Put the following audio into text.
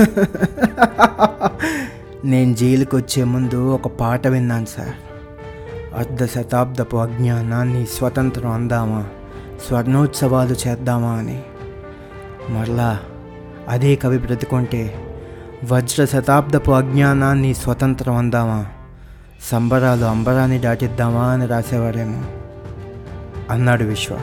నేను జైలుకి వచ్చే ముందు ఒక పాట విన్నాను సార్. అర్ధ శతాబ్దపు అజ్ఞానాన్ని స్వతంత్రం అందామా? స్వర్ణోత్సవాలు చేద్దామా అని. మరలా అదే కవి బ్రతుకుంటే వజ్ర శతాబ్దపు అజ్ఞానాన్ని స్వతంత్రం అందామా? సంబరాలు అంబరాన్ని దాటిద్దామా అని రాసేవారేమో. అన్నాడు విశ్వ.